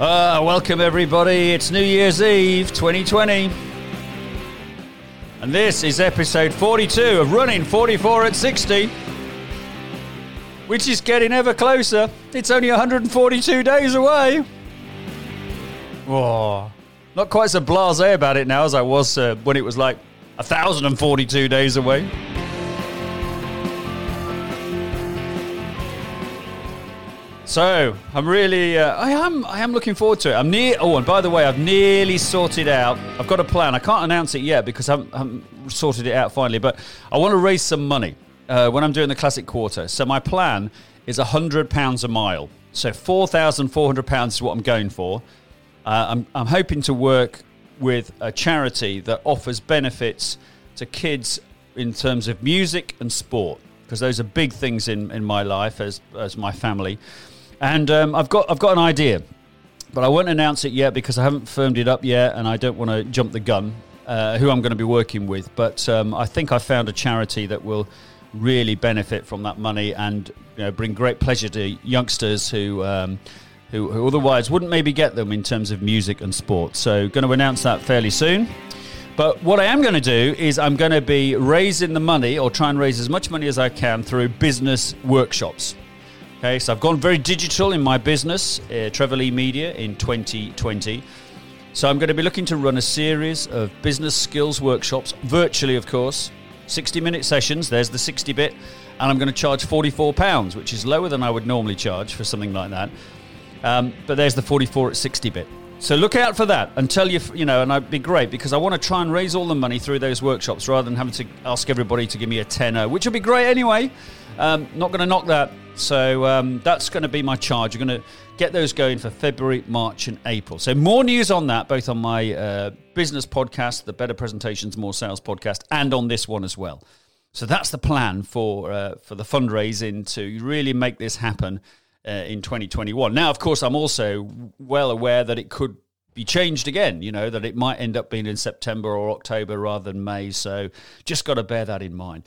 Uh, welcome, everybody. It's New Year's Eve 2020. And this is episode 42 of Running 44 at 60, which is getting ever closer. It's only 142 days away. Whoa. Not quite so blase about it now as I was uh, when it was like 1,042 days away. So I'm really, uh, I am, I am looking forward to it. I'm near. Oh, and by the way, I've nearly sorted out. I've got a plan. I can't announce it yet because I haven't, I haven't sorted it out finally. But I want to raise some money uh, when I'm doing the classic quarter. So my plan is hundred pounds a mile. So four thousand four hundred pounds is what I'm going for. Uh, I'm, I'm hoping to work with a charity that offers benefits to kids in terms of music and sport because those are big things in, in my life as as my family. And um, I've got I've got an idea, but I won't announce it yet because I haven't firmed it up yet, and I don't want to jump the gun. Uh, who I'm going to be working with, but um, I think I found a charity that will really benefit from that money and you know, bring great pleasure to youngsters who, um, who who otherwise wouldn't maybe get them in terms of music and sport. So, going to announce that fairly soon. But what I am going to do is I'm going to be raising the money or try and raise as much money as I can through business workshops. Okay, so I've gone very digital in my business, uh, Trevor Lee Media, in 2020. So I'm going to be looking to run a series of business skills workshops, virtually, of course, 60 minute sessions. There's the 60 bit. And I'm going to charge £44, which is lower than I would normally charge for something like that. Um, but there's the 44 at 60 bit. So look out for that until you, you know, and I'd be great because I want to try and raise all the money through those workshops rather than having to ask everybody to give me a tenner, which would be great anyway. Um, not going to knock that. So um, that's going to be my charge. You're going to get those going for February, March, and April. So more news on that, both on my uh, business podcast, the Better Presentations, More Sales podcast, and on this one as well. So that's the plan for uh, for the fundraising to really make this happen uh, in 2021. Now, of course, I'm also well aware that it could be changed again. You know that it might end up being in September or October rather than May. So just got to bear that in mind.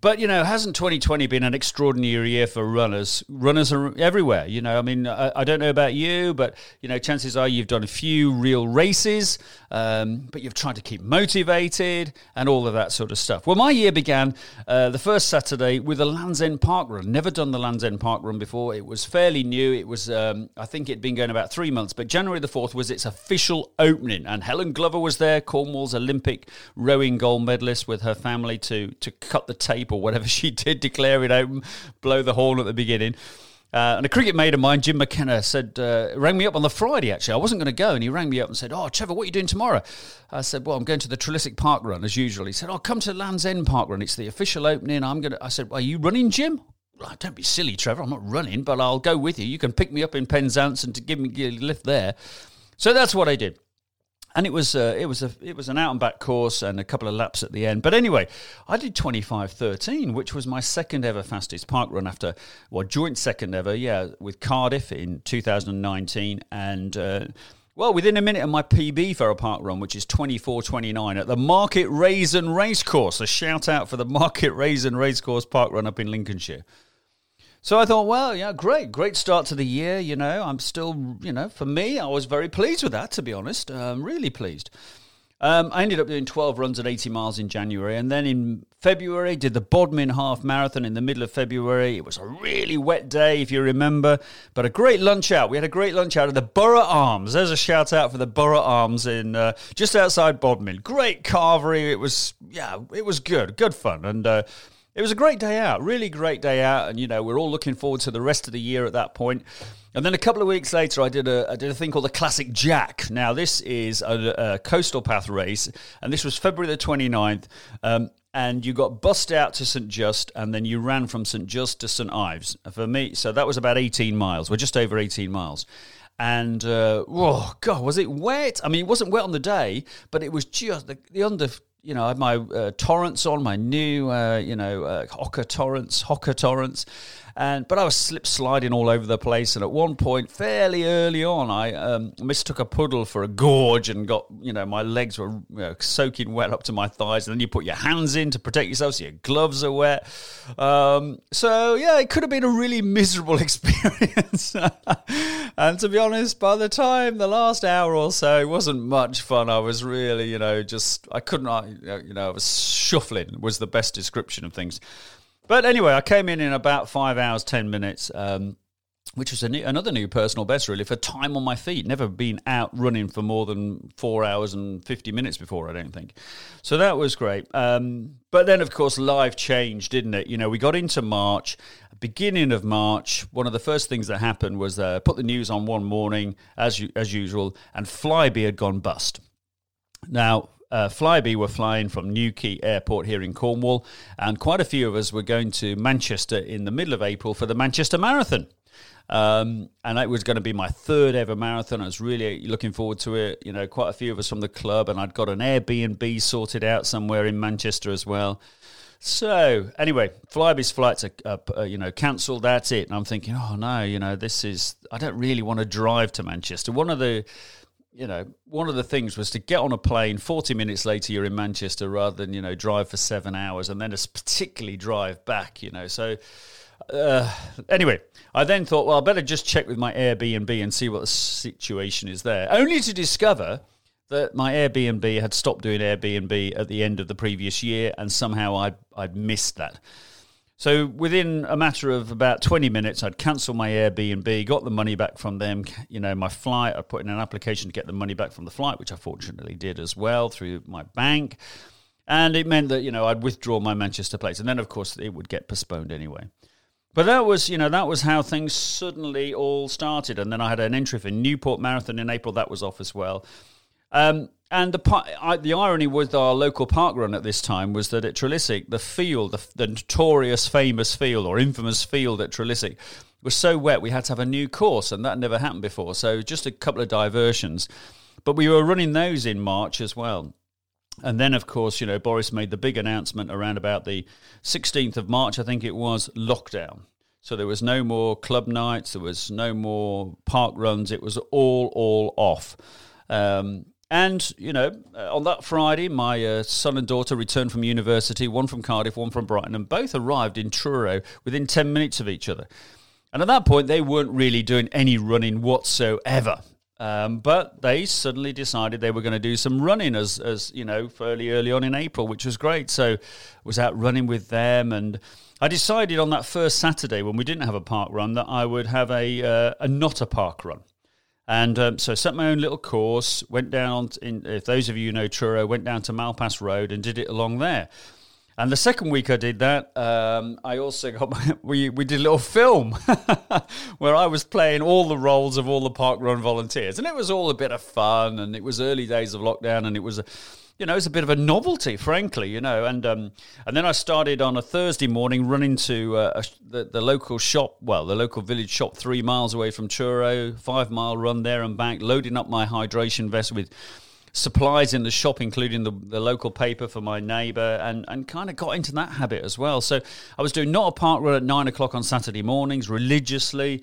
But you know, hasn't 2020 been an extraordinary year for runners? Runners are everywhere. You know, I mean, I, I don't know about you, but you know, chances are you've done a few real races, um, but you've tried to keep motivated and all of that sort of stuff. Well, my year began uh, the first Saturday with a Land's End Park Run. Never done the Land's End Park Run before. It was fairly new. It was, um, I think, it'd been going about three months, but January the fourth was its official opening, and Helen Glover was there, Cornwall's Olympic rowing gold medalist, with her family to to cut the tape or whatever she did, declare it open, blow the horn at the beginning. Uh, and a cricket mate of mine, Jim McKenna, said, uh, rang me up on the Friday actually. I wasn't going to go, and he rang me up and said, Oh, Trevor, what are you doing tomorrow? I said, Well, I'm going to the Trelissick Park Run as usual. He said, Oh, come to Land's End Park Run. It's the official opening. I'm going to. I said, Are you running, Jim? Well, don't be silly, Trevor. I'm not running, but I'll go with you. You can pick me up in Penzance and to give me a lift there. So that's what I did and it was uh, it was a it was an out and back course and a couple of laps at the end. But anyway, I did twenty five thirteen, which was my second ever fastest park run after well joint second ever, yeah, with Cardiff in two thousand and nineteen and. Uh, well, within a minute of my PB for a park run, which is 24.29 at the Market Rasen Racecourse. A shout out for the Market Rasen Racecourse park run up in Lincolnshire. So I thought, well, yeah, great, great start to the year. You know, I'm still, you know, for me, I was very pleased with that, to be honest. Um, really pleased. Um, I ended up doing 12 runs at 80 miles in January. And then in February, did the Bodmin Half Marathon in the middle of February. It was a really wet day, if you remember, but a great lunch out. We had a great lunch out at the Borough Arms. There's a shout out for the Borough Arms in uh, just outside Bodmin. Great carvery. It was, yeah, it was good, good fun. And, uh, it was a great day out, really great day out, and you know we're all looking forward to the rest of the year at that point. And then a couple of weeks later, I did a I did a thing called the Classic Jack. Now this is a, a coastal path race, and this was February the 29th. Um, and you got bussed out to St Just, and then you ran from St Just to St Ives. For me, so that was about 18 miles. We're just over 18 miles and uh, oh god, was it wet? I mean, it wasn't wet on the day, but it was just the, the under you know, I had my uh, torrents on, my new, uh, you know, uh, Hoka torrents, Hocker torrents, and but I was slip sliding all over the place. And at one point, fairly early on, I um, mistook a puddle for a gorge and got, you know, my legs were you know, soaking wet up to my thighs. And then you put your hands in to protect yourself, so your gloves are wet. Um, so yeah, it could have been a really miserable experience. and to be honest, by the time the last hour or so, it wasn't much fun. I was really, you know, just I couldn't, you know, I was shuffling was the best description of things. But anyway, I came in in about five hours, 10 minutes. Um, which was new, another new personal best, really, for time on my feet. Never been out running for more than four hours and 50 minutes before, I don't think. So that was great. Um, but then, of course, life changed, didn't it? You know, we got into March, beginning of March. One of the first things that happened was uh, put the news on one morning, as, as usual, and Flybe had gone bust. Now, uh, Flybe were flying from Newquay Airport here in Cornwall, and quite a few of us were going to Manchester in the middle of April for the Manchester Marathon. Um, and it was going to be my third ever marathon. I was really looking forward to it. You know, quite a few of us from the club, and I'd got an Airbnb sorted out somewhere in Manchester as well. So anyway, Flybe's flights are, uh, uh, you know, cancelled. That's it. And I'm thinking, oh no, you know, this is. I don't really want to drive to Manchester. One of the you know, one of the things was to get on a plane. Forty minutes later, you're in Manchester, rather than you know drive for seven hours and then a particularly drive back. You know, so uh, anyway, I then thought, well, I better just check with my Airbnb and see what the situation is there. Only to discover that my Airbnb had stopped doing Airbnb at the end of the previous year, and somehow I'd I'd missed that. So within a matter of about 20 minutes, I'd cancelled my Airbnb, got the money back from them. You know, my flight, I put in an application to get the money back from the flight, which I fortunately did as well through my bank. And it meant that, you know, I'd withdraw my Manchester place. And then, of course, it would get postponed anyway. But that was, you know, that was how things suddenly all started. And then I had an entry for Newport Marathon in April. That was off as well. Um, and the I, the irony with our local park run at this time was that at Trelissick, the field, the, the notorious famous field or infamous field at Trelissick, was so wet we had to have a new course, and that never happened before. So just a couple of diversions, but we were running those in March as well. And then, of course, you know, Boris made the big announcement around about the 16th of March, I think it was, lockdown. So there was no more club nights, there was no more park runs. It was all, all off. Um, and, you know, uh, on that Friday, my uh, son and daughter returned from university, one from Cardiff, one from Brighton, and both arrived in Truro within 10 minutes of each other. And at that point, they weren't really doing any running whatsoever. Um, but they suddenly decided they were going to do some running as, as you know, fairly early on in April, which was great. So I was out running with them. And I decided on that first Saturday when we didn't have a park run that I would have a, uh, a not a park run. And um, so set my own little course, went down, in, if those of you know Truro, went down to Malpas Road and did it along there. And the second week I did that, um, I also got my, we we did a little film where I was playing all the roles of all the park run volunteers, and it was all a bit of fun. And it was early days of lockdown, and it was a, you know, it's a bit of a novelty, frankly, you know. And um, and then I started on a Thursday morning running to uh, a, the, the local shop, well, the local village shop three miles away from Truro, five mile run there and back, loading up my hydration vest with supplies in the shop, including the, the local paper for my neighbour, and, and kind of got into that habit as well. So I was doing not a park run at nine o'clock on Saturday mornings religiously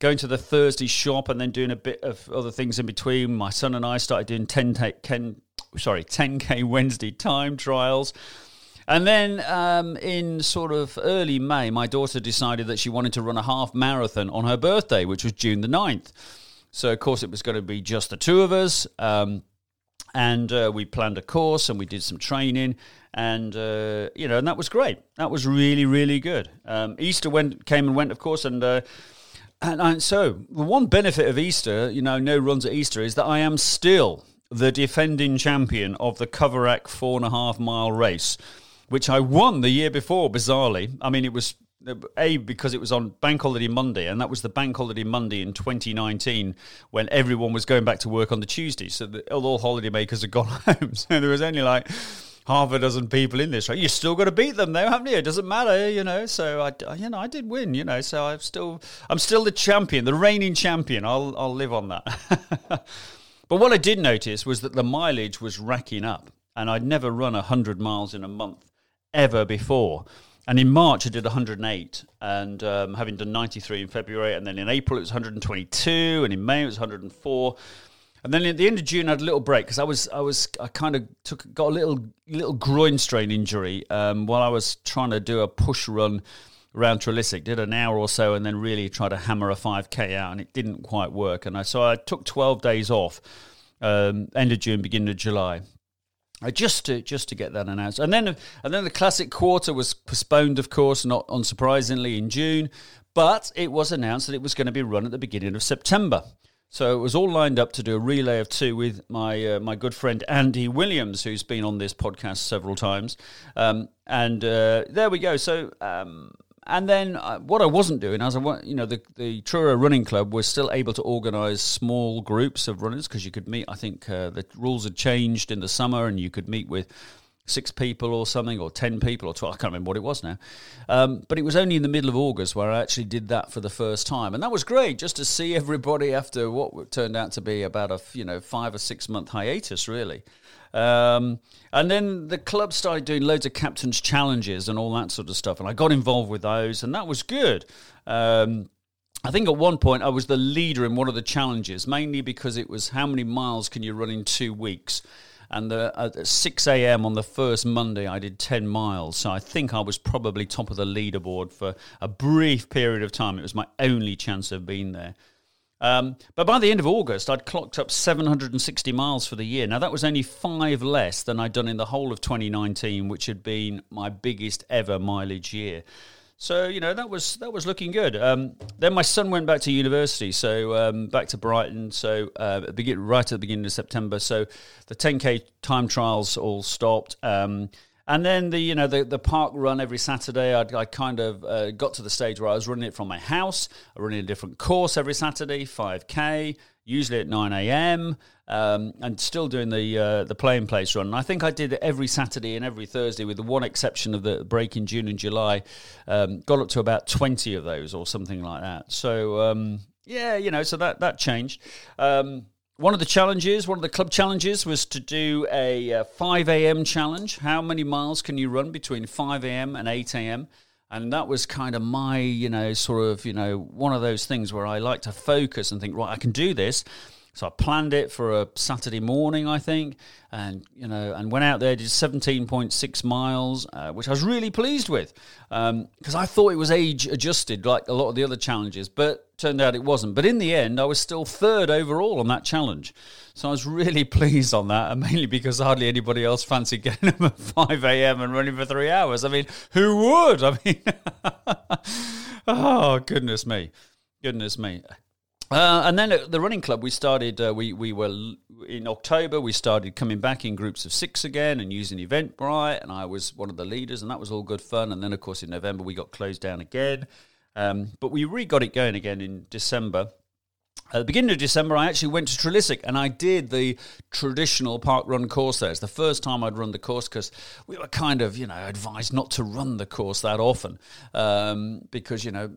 going to the Thursday shop and then doing a bit of other things in between. My son and I started doing 10, 10, sorry, 10K Wednesday time trials. And then um, in sort of early May, my daughter decided that she wanted to run a half marathon on her birthday, which was June the 9th. So, of course, it was going to be just the two of us. Um, and uh, we planned a course and we did some training. And, uh, you know, and that was great. That was really, really good. Um, Easter went, came and went, of course. And, uh, and, and so the one benefit of Easter, you know, no runs at Easter, is that I am still the defending champion of the Coverack four and a half mile race, which I won the year before, bizarrely. I mean, it was a because it was on bank holiday monday and that was the bank holiday monday in 2019 when everyone was going back to work on the tuesday. So the, all holiday makers had gone home. So there was only like half a dozen people in this right you still got to beat them though haven't you? It doesn't matter you know? So i you know i did win you know? So i'm still i'm still the champion the reigning champion. I'll i'll live on that But what I did notice was that the mileage was racking up. and I'd never run 100 miles in a month ever before. And in March, I did 108, and um, having done 93 in February, and then in April it was 122, and in May it was 104. And then at the end of June, I had a little break because I was, I was, I kind of took, got a little, little groin strain injury um, while I was trying to do a push run around Trelissick. Did an hour or so, and then really tried to hammer a 5k out, and it didn't quite work. And I, so I took 12 days off, um, end of June, beginning of July. Uh, just to just to get that announced, and then and then the classic quarter was postponed, of course, not unsurprisingly in June, but it was announced that it was going to be run at the beginning of September. So it was all lined up to do a relay of two with my uh, my good friend Andy Williams, who's been on this podcast several times, um, and uh, there we go. So um, and then uh, what I wasn't doing, as I you know, the the Truro Running Club was still able to organise small groups of runners because you could meet. I think uh, the rules had changed in the summer, and you could meet with six people or something, or ten people, or twelve. I can't remember what it was now. Um, but it was only in the middle of August where I actually did that for the first time, and that was great just to see everybody after what turned out to be about a you know five or six month hiatus, really. Um, and then the club started doing loads of captain's challenges and all that sort of stuff. And I got involved with those, and that was good. Um, I think at one point I was the leader in one of the challenges, mainly because it was how many miles can you run in two weeks. And the, at 6 a.m. on the first Monday, I did 10 miles. So I think I was probably top of the leaderboard for a brief period of time. It was my only chance of being there. Um, but by the end of August, I'd clocked up 760 miles for the year. Now, that was only five less than I'd done in the whole of 2019, which had been my biggest ever mileage year. So you know that was that was looking good. Um, then my son went back to university, so um, back to Brighton. So uh, begin, right at the beginning of September. So the 10k time trials all stopped. Um, and then the you know the, the park run every Saturday, I'd, I kind of uh, got to the stage where I was running it from my house. I running a different course every Saturday, 5k, usually at 9 a.m. Um, and still doing the uh, the playing place run. And I think I did it every Saturday and every Thursday, with the one exception of the break in June and July. Um, got up to about 20 of those or something like that. So um, yeah, you know, so that that changed. Um, one of the challenges, one of the club challenges, was to do a, uh, 5 a.m. challenge. How many miles can you run between 5 a.m. and 8 a.m.? And that was kind of my, you know, sort of, you know, one of those things where I like to focus and think, right, I can do this. So I planned it for a Saturday morning, I think, and you know, and went out there, did 17.6 miles, uh, which I was really pleased with, because um, I thought it was age adjusted, like a lot of the other challenges, but turned out it wasn't. But in the end, I was still third overall on that challenge, so I was really pleased on that, and mainly because hardly anybody else fancied getting up at 5 a.m. and running for three hours. I mean, who would? I mean, oh goodness me, goodness me. Uh, and then at the running club, we started. Uh, we we were in October. We started coming back in groups of six again and using Eventbrite, and I was one of the leaders, and that was all good fun. And then, of course, in November we got closed down again, um, but we re got it going again in December. At the beginning of December, I actually went to Trelissick and I did the traditional park run course there. It's the first time I'd run the course because we were kind of, you know, advised not to run the course that often um, because, you know,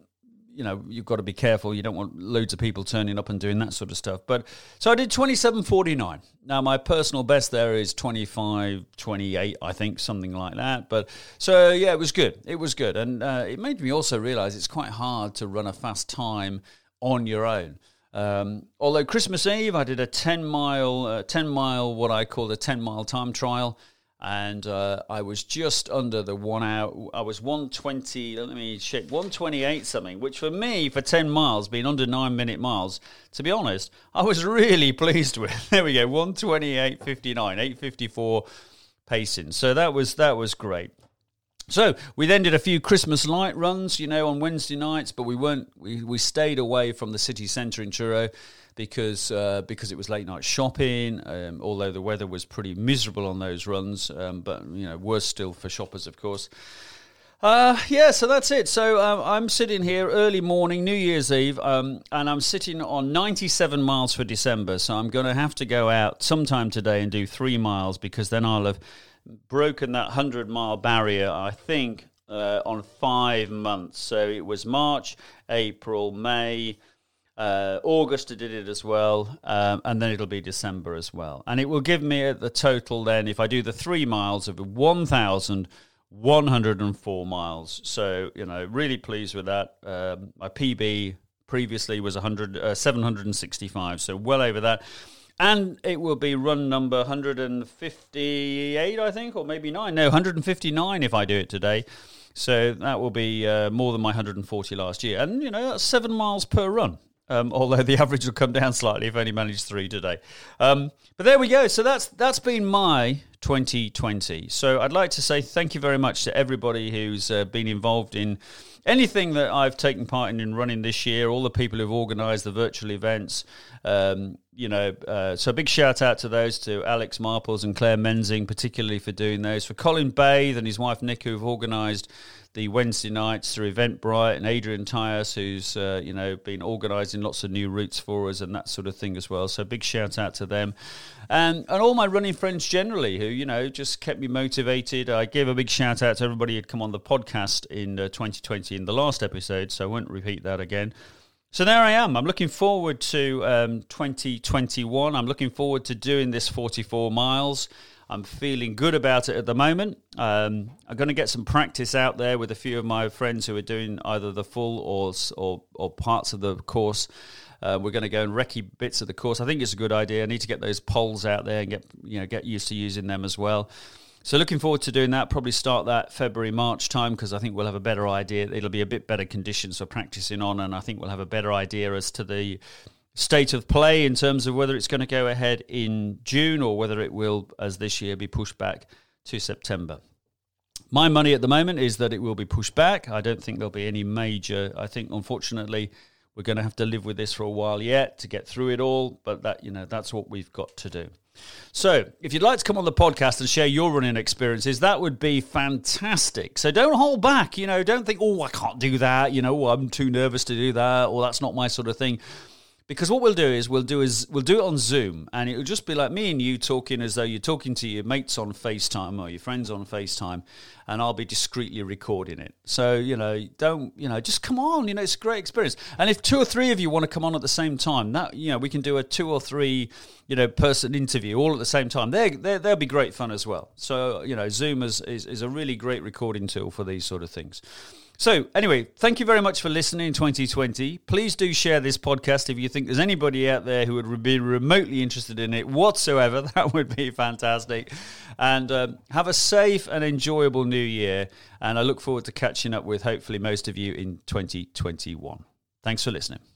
you know you've got to be careful. You don't want loads of people turning up and doing that sort of stuff. But so I did twenty seven forty nine. Now my personal best there is 25, 28, I think something like that. But so yeah, it was good. It was good, and uh, it made me also realise it's quite hard to run a fast time on your own. Um, although Christmas Eve, I did a ten mile, uh, ten mile, what I call the ten mile time trial and uh, I was just under the one hour. I was 120, let me check, 128 something, which for me, for 10 miles, being under nine minute miles, to be honest, I was really pleased with. There we go, 128.59, 854 pacing. So that was that was great. So we then did a few Christmas light runs, you know, on Wednesday nights, but we weren't. We, we stayed away from the city centre in Truro because uh, because it was late night shopping. Um, although the weather was pretty miserable on those runs, um, but you know worse still for shoppers, of course. Uh, yeah, so that's it. So um, I'm sitting here early morning, New Year's Eve, um, and I'm sitting on 97 miles for December. So I'm going to have to go out sometime today and do three miles because then I'll have broken that 100 mile barrier, I think, uh, on five months. So it was March, April, May Uh, August I did it as well, um, and then it'll be December as well, and it will give me the total. Then, if I do the three miles of 1,104 miles. So, you know, really pleased with that. Um, my PB previously was 100, uh, 765, so well over that. And it will be run number 158, I think, or maybe nine. No, 159 if I do it today. So that will be uh, more than my 140 last year. And, you know, that's seven miles per run. Um, although the average will come down slightly if only managed three today. Um, but there we go. So that's that's been my 2020. So I'd like to say thank you very much to everybody who's uh, been involved in anything that I've taken part in in running this year. All the people who've organised the virtual events. Um, you know, uh, so a big shout out to those to Alex Marples and Claire Menzing, particularly for doing those. For Colin Bathe and his wife Nick, who've organised the Wednesday nights through Eventbrite and Adrian Tyus, who's uh, you know been organising lots of new routes for us and that sort of thing as well. So big shout out to them, and and all my running friends generally who you know just kept me motivated. I gave a big shout out to everybody who'd come on the podcast in uh, 2020 in the last episode, so I won't repeat that again. So there I am. I'm looking forward to um, 2021. I'm looking forward to doing this 44 miles. I'm feeling good about it at the moment. Um, I'm going to get some practice out there with a few of my friends who are doing either the full or or, or parts of the course. Uh, we're going to go and recce bits of the course. I think it's a good idea. I need to get those poles out there and get you know get used to using them as well. So looking forward to doing that. Probably start that February March time because I think we'll have a better idea. It'll be a bit better conditions for practicing on, and I think we'll have a better idea as to the state of play in terms of whether it's going to go ahead in June or whether it will, as this year, be pushed back to September. My money at the moment is that it will be pushed back. I don't think there'll be any major. I think, unfortunately, we're going to have to live with this for a while yet to get through it all. But that you know, that's what we've got to do. So, if you'd like to come on the podcast and share your running experiences, that would be fantastic. So, don't hold back. You know, don't think, oh, I can't do that. You know, oh, I'm too nervous to do that, or that's not my sort of thing because what we'll do is we'll do is we'll do it on Zoom, and it'll just be like me and you talking as though you're talking to your mates on FaceTime or your friends on FaceTime, and I'll be discreetly recording it. So you know, don't you know, just come on. You know, it's a great experience. And if two or three of you want to come on at the same time, that you know, we can do a two or three you know person interview all at the same time. They they they'll be great fun as well. So you know, Zoom is, is is a really great recording tool for these sort of things. So, anyway, thank you very much for listening in 2020. Please do share this podcast if you think there's anybody out there who would be remotely interested in it whatsoever. That would be fantastic. And um, have a safe and enjoyable new year. And I look forward to catching up with hopefully most of you in 2021. Thanks for listening.